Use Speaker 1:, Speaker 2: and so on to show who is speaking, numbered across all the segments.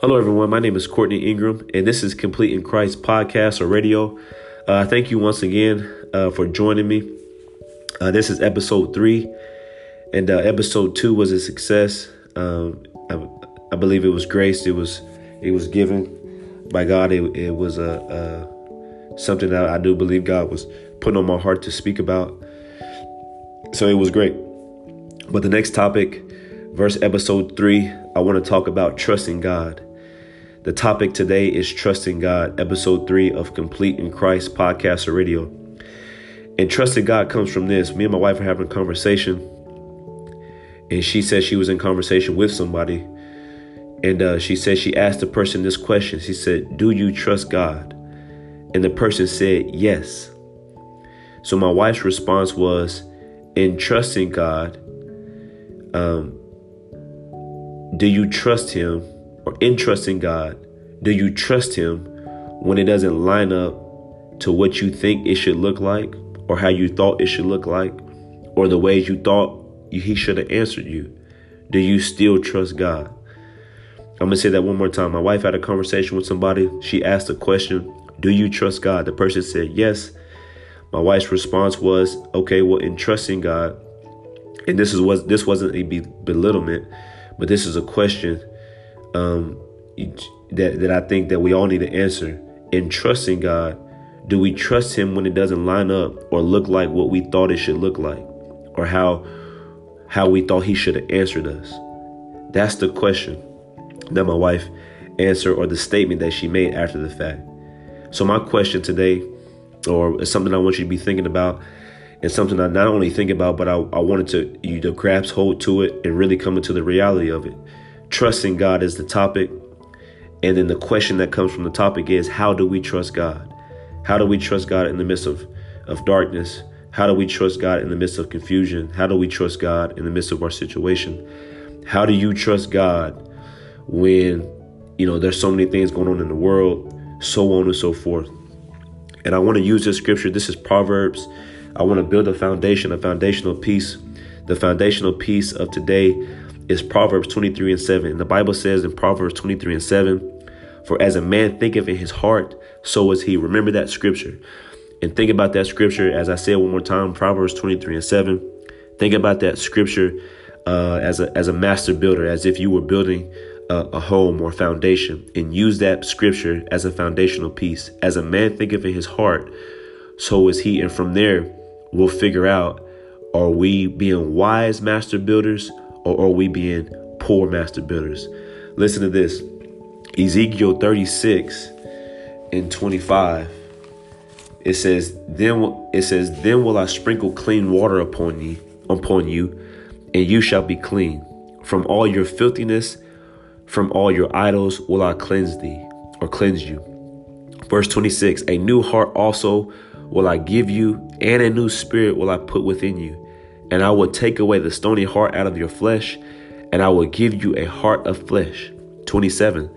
Speaker 1: Hello, everyone. My name is Courtney Ingram, and this is Complete in Christ podcast or radio. Uh, thank you once again uh, for joining me. Uh, this is episode three, and uh, episode two was a success. Um, I, I, believe it was grace. It was it was given by God. It, it was a, a something that I do believe God was putting on my heart to speak about. So it was great. But the next topic, verse episode three, I want to talk about trusting God. The topic today is Trusting God, episode three of Complete in Christ podcast or radio. And trusting God comes from this. Me and my wife are having a conversation, and she said she was in conversation with somebody. And uh, she said she asked the person this question. She said, Do you trust God? And the person said, Yes. So my wife's response was, In trusting God, um, do you trust Him? Or in trusting God, do you trust Him when it doesn't line up to what you think it should look like, or how you thought it should look like, or the ways you thought He should have answered you? Do you still trust God? I'm gonna say that one more time. My wife had a conversation with somebody. She asked a question Do you trust God? The person said yes. My wife's response was, Okay, well, in trusting God, and this is what this wasn't a belittlement, but this is a question um, that that I think that we all need to answer in trusting God. Do we trust Him when it doesn't line up or look like what we thought it should look like, or how how we thought He should have answered us? That's the question that my wife answered, or the statement that she made after the fact. So my question today, or something I want you to be thinking about, and something I not only think about, but I, I wanted to you to grasp hold to it and really come into the reality of it. Trusting God is the topic. And then the question that comes from the topic is how do we trust God? How do we trust God in the midst of, of darkness? How do we trust God in the midst of confusion? How do we trust God in the midst of our situation? How do you trust God when, you know, there's so many things going on in the world, so on and so forth? And I want to use this scripture. This is Proverbs. I want to build a foundation, a foundational piece. The foundational piece of today is Proverbs 23 and 7. The Bible says in Proverbs 23 and 7, For as a man thinketh in his heart, so is he. Remember that scripture. And think about that scripture, as I said one more time, Proverbs 23 and 7. Think about that scripture uh, as, a, as a master builder, as if you were building a, a home or foundation, and use that scripture as a foundational piece. As a man thinketh in his heart, so is he. And from there, we'll figure out are we being wise master builders or are we being poor master builders? Listen to this Ezekiel 36 and 25. It says, then it says, then will I sprinkle clean water upon you, upon you, and you shall be clean. From all your filthiness, from all your idols will I cleanse thee, or cleanse you. Verse 26 A new heart also will I give you, and a new spirit will I put within you and I will take away the stony heart out of your flesh, and I will give you a heart of flesh. 27.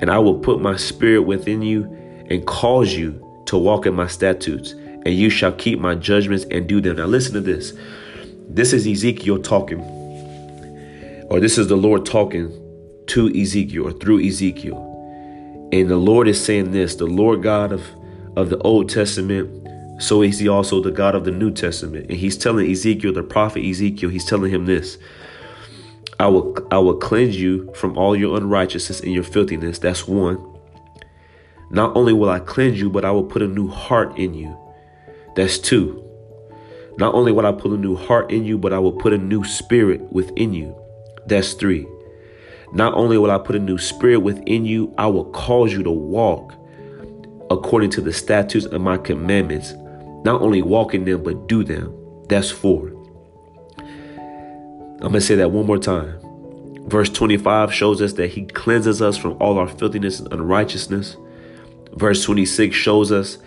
Speaker 1: And I will put my spirit within you and cause you to walk in my statutes, and you shall keep my judgments and do them. Now, listen to this. This is Ezekiel talking, or this is the Lord talking to Ezekiel or through Ezekiel. And the Lord is saying this the Lord God of, of the Old Testament so is he also the God of the New Testament. And he's telling Ezekiel, the prophet Ezekiel, he's telling him this. I will I will cleanse you from all your unrighteousness and your filthiness. That's one. Not only will I cleanse you, but I will put a new heart in you. That's two. Not only will I put a new heart in you, but I will put a new spirit within you. That's three. Not only will I put a new spirit within you, I will cause you to walk according to the statutes of my commandments not only walk in them, but do them. That's four. I'm going to say that one more time. Verse 25 shows us that he cleanses us from all our filthiness and unrighteousness. Verse 26 shows us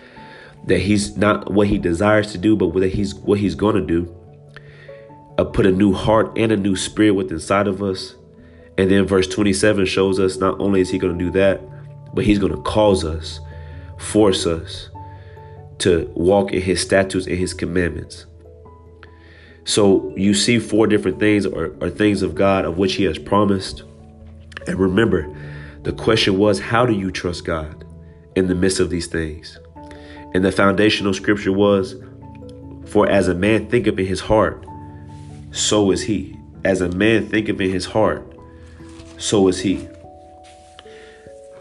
Speaker 1: that he's not what he desires to do, but what he's what he's going to do. Uh, put a new heart and a new spirit within inside of us. And then verse 27 shows us not only is he going to do that, but he's going to cause us, force us, to walk in his statutes and his commandments. So you see four different things or, or things of God of which he has promised. And remember, The question was, how do you trust God in the midst of these things? And the foundational scripture was, For as a man thinketh in his heart, so is he. As a man thinketh in his heart, so is he.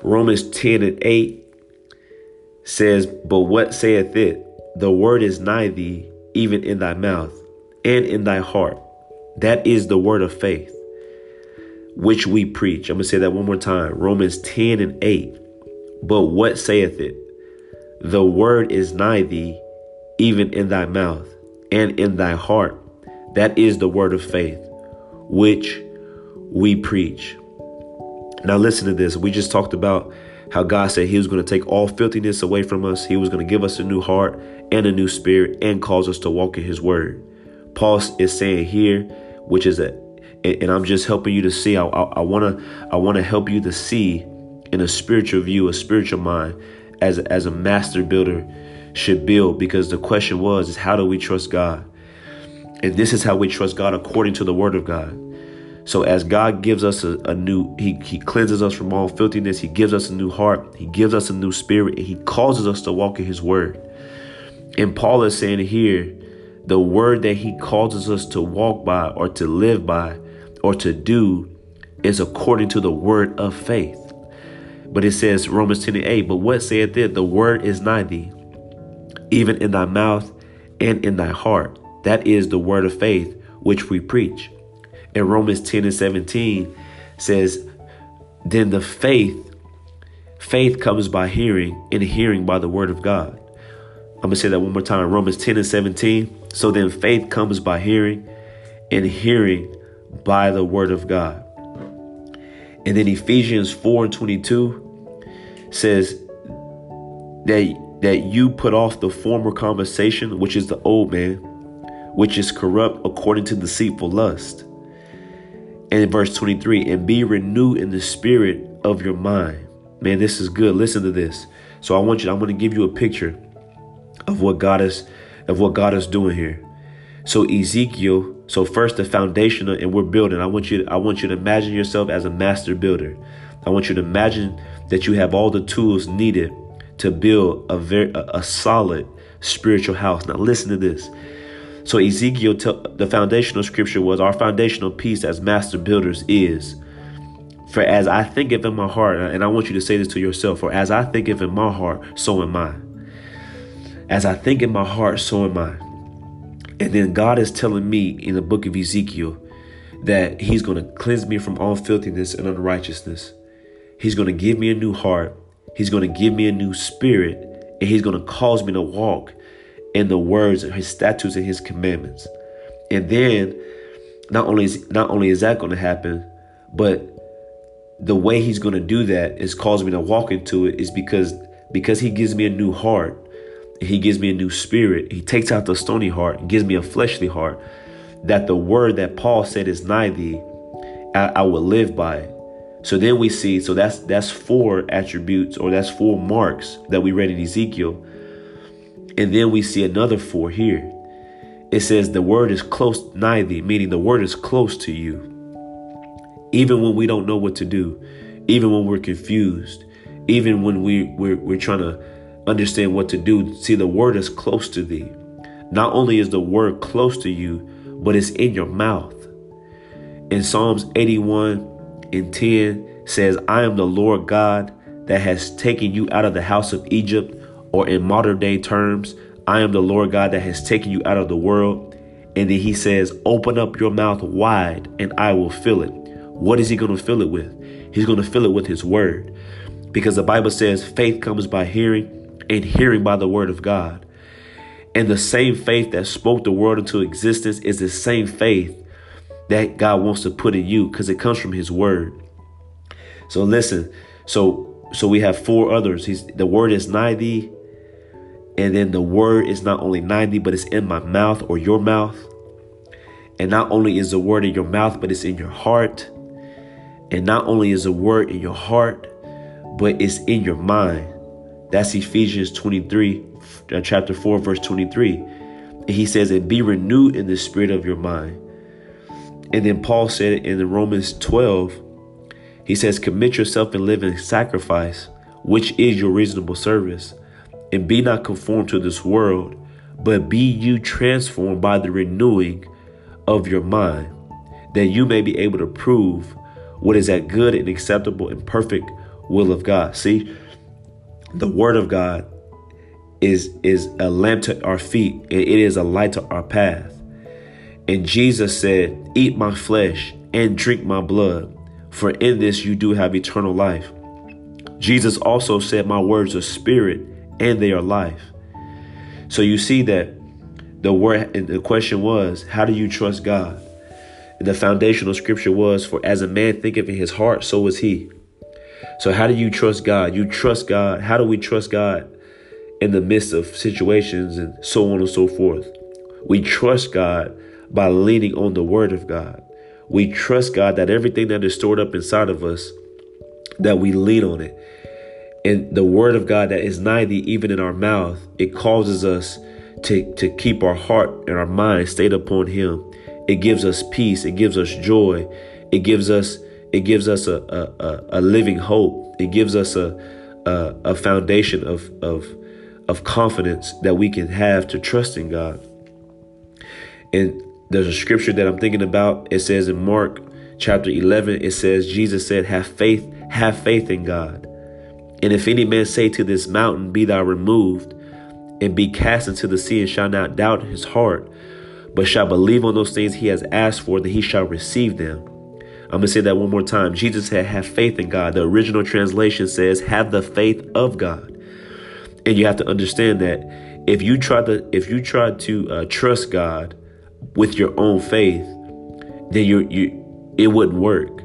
Speaker 1: Romans 10 and 8 says, But what saith it? The word is nigh thee, even in thy mouth and in thy heart. That is the word of faith, which we preach. I'm going to say that one more time Romans 10 and 8. But what saith it? The word is nigh thee, even in thy mouth and in thy heart. That is the word of faith, which we preach. Now, listen to this. We just talked about how God said He was going to take all filthiness away from us. He was going to give us a new heart and a new spirit and cause us to walk in His word. Paul is saying here, which is a, and I'm just helping you to see. I, wanna, I wanna help you to see in a spiritual view, a spiritual mind, as as a master builder should build. Because the question was, is how do we trust God? And this is how we trust God according to the Word of God. So as God gives us a, a, new, he, he cleanses us from all filthiness. He gives us a new heart. He gives us a new spirit. And he causes us to walk in his word. And Paul is saying here, the word that he causes us to walk by or to live by or to do is according to the word of faith. But it says Romans 10 and 8, but what saith it? The word is nigh thee, even in thy mouth and in thy heart. That is the word of faith which we preach in Romans 10 and 17 says, Then the faith, faith comes by hearing, and hearing by the word of God. I'm going to say that one more time. Romans 10 and 17. So then faith comes by hearing, and hearing by the word of God. And then Ephesians 4 and 22 says that that you put off the former conversation, which is the old man, which is corrupt according to deceitful lust and verse 23, and be renewed in the spirit of your mind. Man, this is good. Listen to this. So I want you, I'm going to give you a picture of what God is of what God is doing here. So Ezekiel, so first the foundation and we're building. I want you I want you to imagine yourself as a master builder. I want you to imagine that you have all the tools needed to build a very a solid spiritual house. Now listen to this. So Ezekiel, the foundational scripture was our foundational piece as master builders is. For as I think of in my heart, and I want you to say this to yourself, for as I think of in my heart, so am I. As I think in my heart, so am I. And then God is telling me in the book of Ezekiel that He's going to cleanse me from all filthiness and unrighteousness. He's going to give me a new heart. He's going to give me a new spirit. And He's going to cause me to walk in the words of his statutes and his commandments. And then not only is not only is that going to happen, but the way he's going to do that is cause me to walk into it is because because he gives me a new heart. He gives me a new spirit. He takes out the stony heart and gives me a fleshly heart. That the word that Paul said is nigh thee, I, I will live by. So then we see, so that's that's four attributes or that's four marks that we read in Ezekiel and then we see another four here. It says the word is close nigh thee, meaning the word is close to you. Even when we don't know what to do, even when we're confused, even when we, we're, we're trying to understand what to do, see the word is close to thee. Not only is the word close to you, but it's in your mouth. In Psalms 81 and 10 says, I am the Lord God that has taken you out of the house of Egypt or in modern day terms, I am the Lord God that has taken you out of the world. And then he says, Open up your mouth wide and I will fill it. What is he going to fill it with? He's going to fill it with his word. Because the Bible says faith comes by hearing and hearing by the word of God. And the same faith that spoke the world into existence is the same faith that God wants to put in you because it comes from his word. So listen, so so we have four others. He's the word is nigh thee, and then the word is not only 90, but it's in my mouth or your mouth. And not only is the word in your mouth, but it's in your heart. And not only is the word in your heart, but it's in your mind. That's Ephesians 23, uh, chapter 4, verse 23. And he says, and be renewed in the spirit of your mind. And then Paul said it in Romans 12. He says, Commit yourself and live in sacrifice, which is your reasonable service. And be not conformed to this world, but be you transformed by the renewing of your mind, that you may be able to prove what is that good and acceptable and perfect will of God. See, the word of God is is a lamp to our feet and it is a light to our path. And Jesus said, Eat my flesh and drink my blood, for in this you do have eternal life. Jesus also said, My words are spirit and they are life. So you see that the word the question was, How do you trust God? And the foundational scripture was, For as a man thinketh in his heart, so is he. So, how do you trust God? You trust God. How do we trust God in the midst of situations and so on and so forth? We trust God by leaning on the word of God. We trust God that everything that is stored up inside of us, that we lean on it. And the word of God that is nigh thee, even in our mouth, it causes us to, to keep our heart and our mind stayed upon Him. It gives us peace. It gives us joy. It gives us it gives us a a, a living hope. It gives us a, a a foundation of of of confidence that we can have to trust in God. And there's a scripture that I'm thinking about. It says in Mark chapter 11, it says, Jesus said, Have faith, have faith in God. And if any man say to this mountain, Be thou removed, and be cast into the sea, and shall not doubt his heart, but shall believe on those things he has asked for, that he shall receive them. I'm going to say that one more time. Jesus said, Have faith in God. The original translation says, Have the faith of God. And you have to understand that if you try to if you try to uh, trust God with your own faith, then you you it wouldn't work.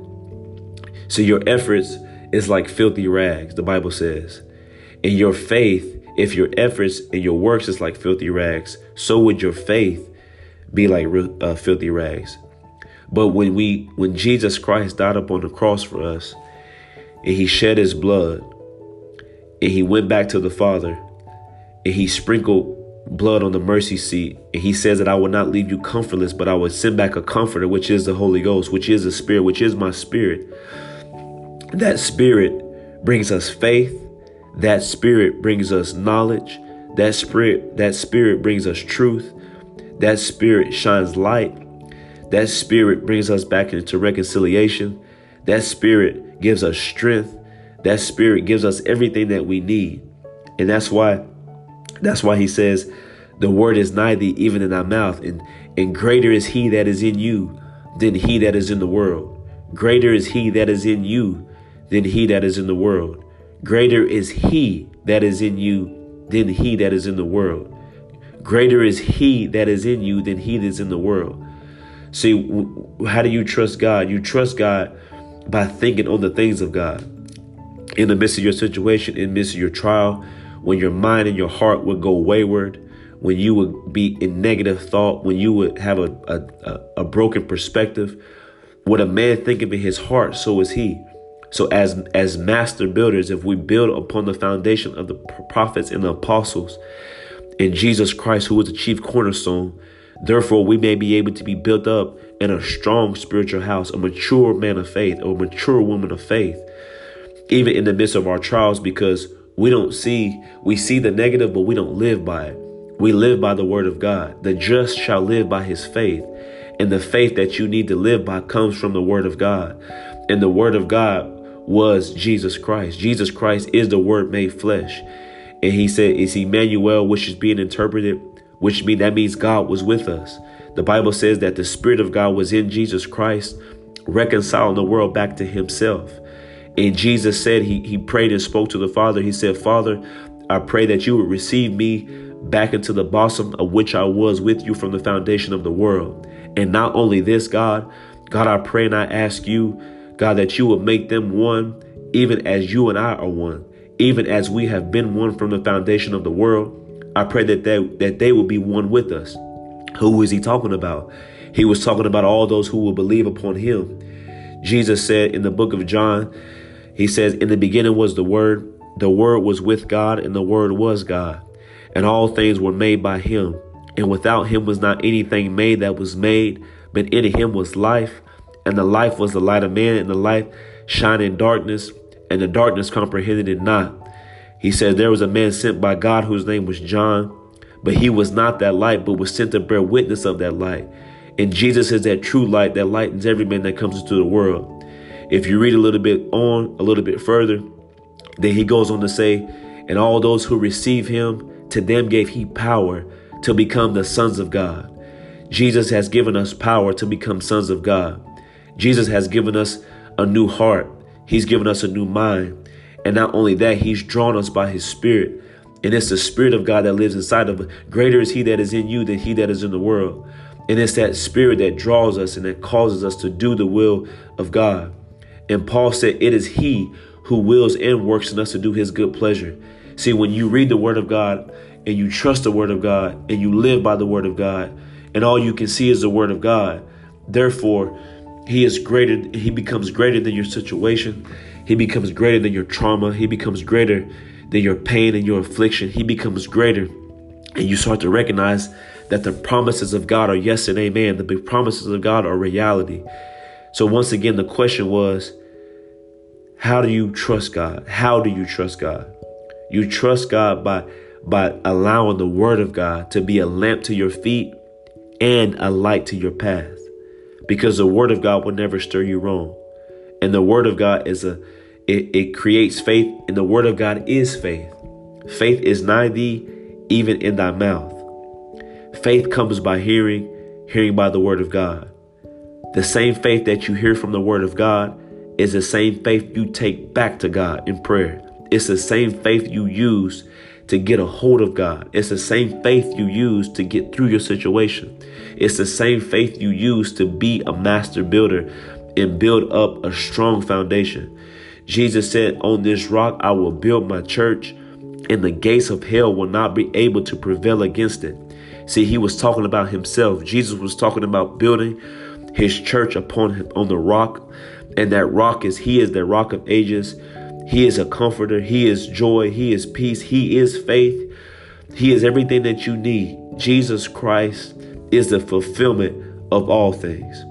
Speaker 1: So your efforts is like filthy rags, the Bible says. And your faith, if your efforts and your works is like filthy rags, so would your faith be like uh, filthy rags. But when we when Jesus Christ died upon the cross for us, and he shed his blood, and he went back to the Father, and he sprinkled blood on the mercy seat. And he says that I will not leave you comfortless, but I will send back a comforter, which is the Holy Ghost, which is the Spirit, which is my spirit. That spirit brings us faith. That spirit brings us knowledge. That spirit, that spirit brings us truth. That spirit shines light. That spirit brings us back into reconciliation. That spirit gives us strength. That spirit gives us everything that we need. And that's why that's why he says, The word is nigh thee, even in thy mouth, and, and greater is he that is in you than he that is in the world. Greater is he that is in you than he that is in the world. Greater is he that is in you than he that is in the world. Greater is he that is in you than he that is in the world. See, how do you trust God? You trust God by thinking on the things of God. In the midst of your situation, in the midst of your trial, when your mind and your heart would go wayward, when you would be in negative thought, when you would have a, a, a broken perspective. What a man thinketh in his heart, so is he. So as as master builders, if we build upon the foundation of the prophets and the apostles, in Jesus Christ, who is the chief cornerstone, therefore we may be able to be built up in a strong spiritual house, a mature man of faith, or a mature woman of faith, even in the midst of our trials, because we don't see, we see the negative, but we don't live by it. We live by the word of God. The just shall live by his faith. And the faith that you need to live by comes from the word of God. And the word of God was Jesus Christ. Jesus Christ is the word made flesh. And he said, is Emmanuel, which is being interpreted, which mean that means God was with us. The Bible says that the Spirit of God was in Jesus Christ, reconciling the world back to himself. And Jesus said, he, he prayed and spoke to the Father. He said, Father, I pray that you would receive me back into the bosom of which I was with you from the foundation of the world. And not only this, God, God, I pray and I ask you, God, that you would make them one, even as you and I are one, even as we have been one from the foundation of the world. I pray that they, that they will be one with us. Who is he talking about? He was talking about all those who will believe upon him. Jesus said in the book of John, he says, In the beginning was the Word, the Word was with God, and the Word was God. And all things were made by him. And without him was not anything made that was made, but in him was life, and the life was the light of man, and the light shine in darkness, and the darkness comprehended it not. He said, There was a man sent by God whose name was John, but he was not that light, but was sent to bear witness of that light. And Jesus is that true light that lightens every man that comes into the world. If you read a little bit on, a little bit further, then he goes on to say, And all those who receive him, to them gave he power to become the sons of God. Jesus has given us power to become sons of God. Jesus has given us a new heart. He's given us a new mind. And not only that, he's drawn us by his spirit. And it's the spirit of God that lives inside of us. Greater is he that is in you than he that is in the world. And it's that spirit that draws us and that causes us to do the will of God. And Paul said, It is he who wills and works in us to do his good pleasure. See, when you read the word of God and you trust the word of God and you live by the word of God, and all you can see is the word of God, therefore, he is greater, he becomes greater than your situation. He becomes greater than your trauma. He becomes greater than your pain and your affliction. He becomes greater. And you start to recognize that the promises of God are yes and amen. The big promises of God are reality. So once again, the question was, how do you trust God? How do you trust God? You trust God by by allowing the word of God to be a lamp to your feet and a light to your path. Because the word of God will never stir you wrong. And the word of God is a it, it creates faith, and the word of God is faith. Faith is nigh thee, even in thy mouth. Faith comes by hearing, hearing by the word of God. The same faith that you hear from the word of God is the same faith you take back to God in prayer. It's the same faith you use to get a hold of God. It's the same faith you use to get through your situation. It's the same faith you use to be a master builder and build up a strong foundation. Jesus said, On this rock I will build my church, and the gates of hell will not be able to prevail against it. See, he was talking about himself. Jesus was talking about building his church upon him, on the rock, and that rock is he is the rock of ages. He is a comforter. He is joy. He is peace. He is faith. He is everything that you need. Jesus Christ is the fulfillment of all things.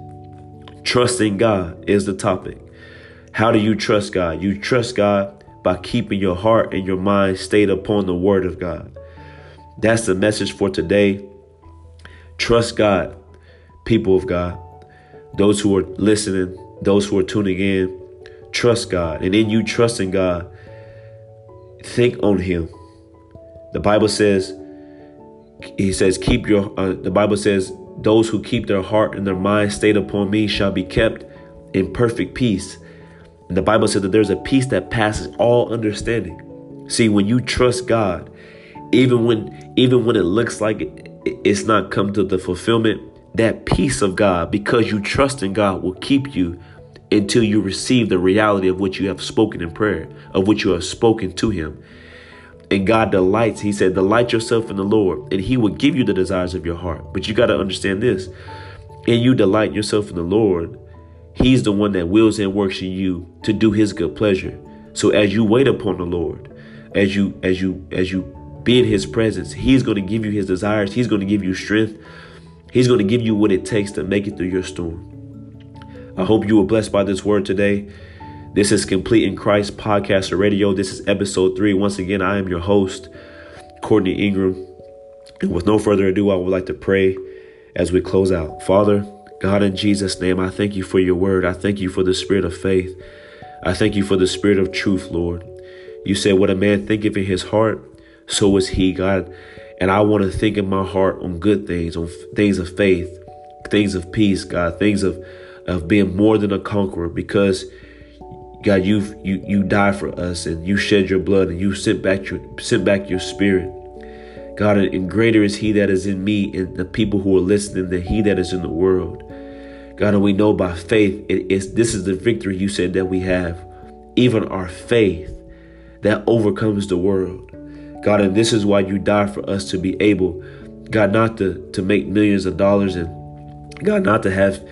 Speaker 1: Trusting God is the topic. How do you trust God? You trust God by keeping your heart and your mind stayed upon the Word of God. That's the message for today. Trust God, people of God, those who are listening, those who are tuning in. Trust God. And in you trusting God, think on Him. The Bible says, He says, keep your, uh, the Bible says, those who keep their heart and their mind stayed upon me shall be kept in perfect peace. And the Bible says that there's a peace that passes all understanding. See, when you trust God, even when even when it looks like it, it's not come to the fulfillment, that peace of God, because you trust in God, will keep you until you receive the reality of what you have spoken in prayer, of what you have spoken to Him. And God delights, He said, delight yourself in the Lord, and He will give you the desires of your heart. But you got to understand this. And you delight yourself in the Lord, He's the one that wills and works in you to do His good pleasure. So as you wait upon the Lord, as you as you as you be in His presence, He's going to give you His desires. He's going to give you strength. He's going to give you what it takes to make it through your storm. I hope you were blessed by this word today. This is Complete in Christ podcast or radio. This is episode three. Once again, I am your host, Courtney Ingram. And with no further ado, I would like to pray as we close out. Father, God, in Jesus' name, I thank you for your word. I thank you for the spirit of faith. I thank you for the spirit of truth, Lord. You said, What a man thinketh in his heart, so is he, God. And I want to think in my heart on good things, on things of faith, things of peace, God, things of of being more than a conqueror because God, you've you you died for us and you shed your blood and you sent back your sent back your spirit. God, and greater is he that is in me and the people who are listening than he that is in the world. God, and we know by faith it is this is the victory you said that we have. Even our faith that overcomes the world. God, and this is why you died for us to be able, God, not to, to make millions of dollars and God, not to have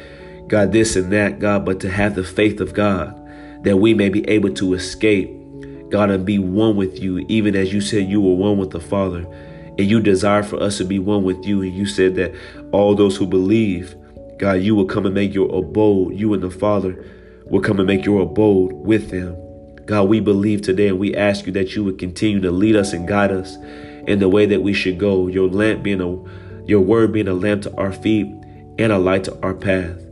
Speaker 1: God, this and that, God, but to have the faith of God that we may be able to escape, God, and be one with you, even as you said you were one with the Father. And you desire for us to be one with you. And you said that all those who believe, God, you will come and make your abode, you and the Father, will come and make your abode with them. God, we believe today and we ask you that you would continue to lead us and guide us in the way that we should go. Your lamp being a your word being a lamp to our feet and a light to our path.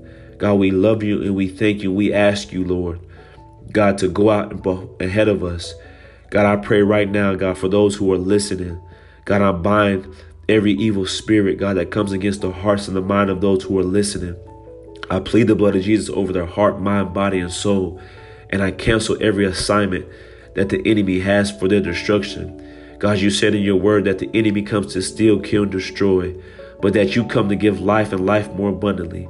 Speaker 1: God, we love you and we thank you. We ask you, Lord, God, to go out ahead of us. God, I pray right now, God, for those who are listening. God, I bind every evil spirit, God, that comes against the hearts and the mind of those who are listening. I plead the blood of Jesus over their heart, mind, body, and soul. And I cancel every assignment that the enemy has for their destruction. God, you said in your word that the enemy comes to steal, kill, and destroy, but that you come to give life and life more abundantly.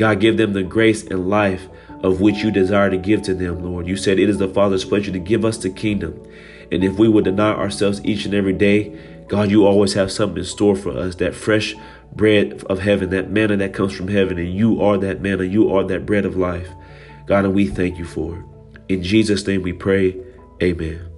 Speaker 1: God, give them the grace and life of which you desire to give to them, Lord. You said it is the Father's pleasure to give us the kingdom. And if we would deny ourselves each and every day, God, you always have something in store for us that fresh bread of heaven, that manna that comes from heaven, and you are that manna, you are that bread of life. God, and we thank you for it. In Jesus' name we pray. Amen.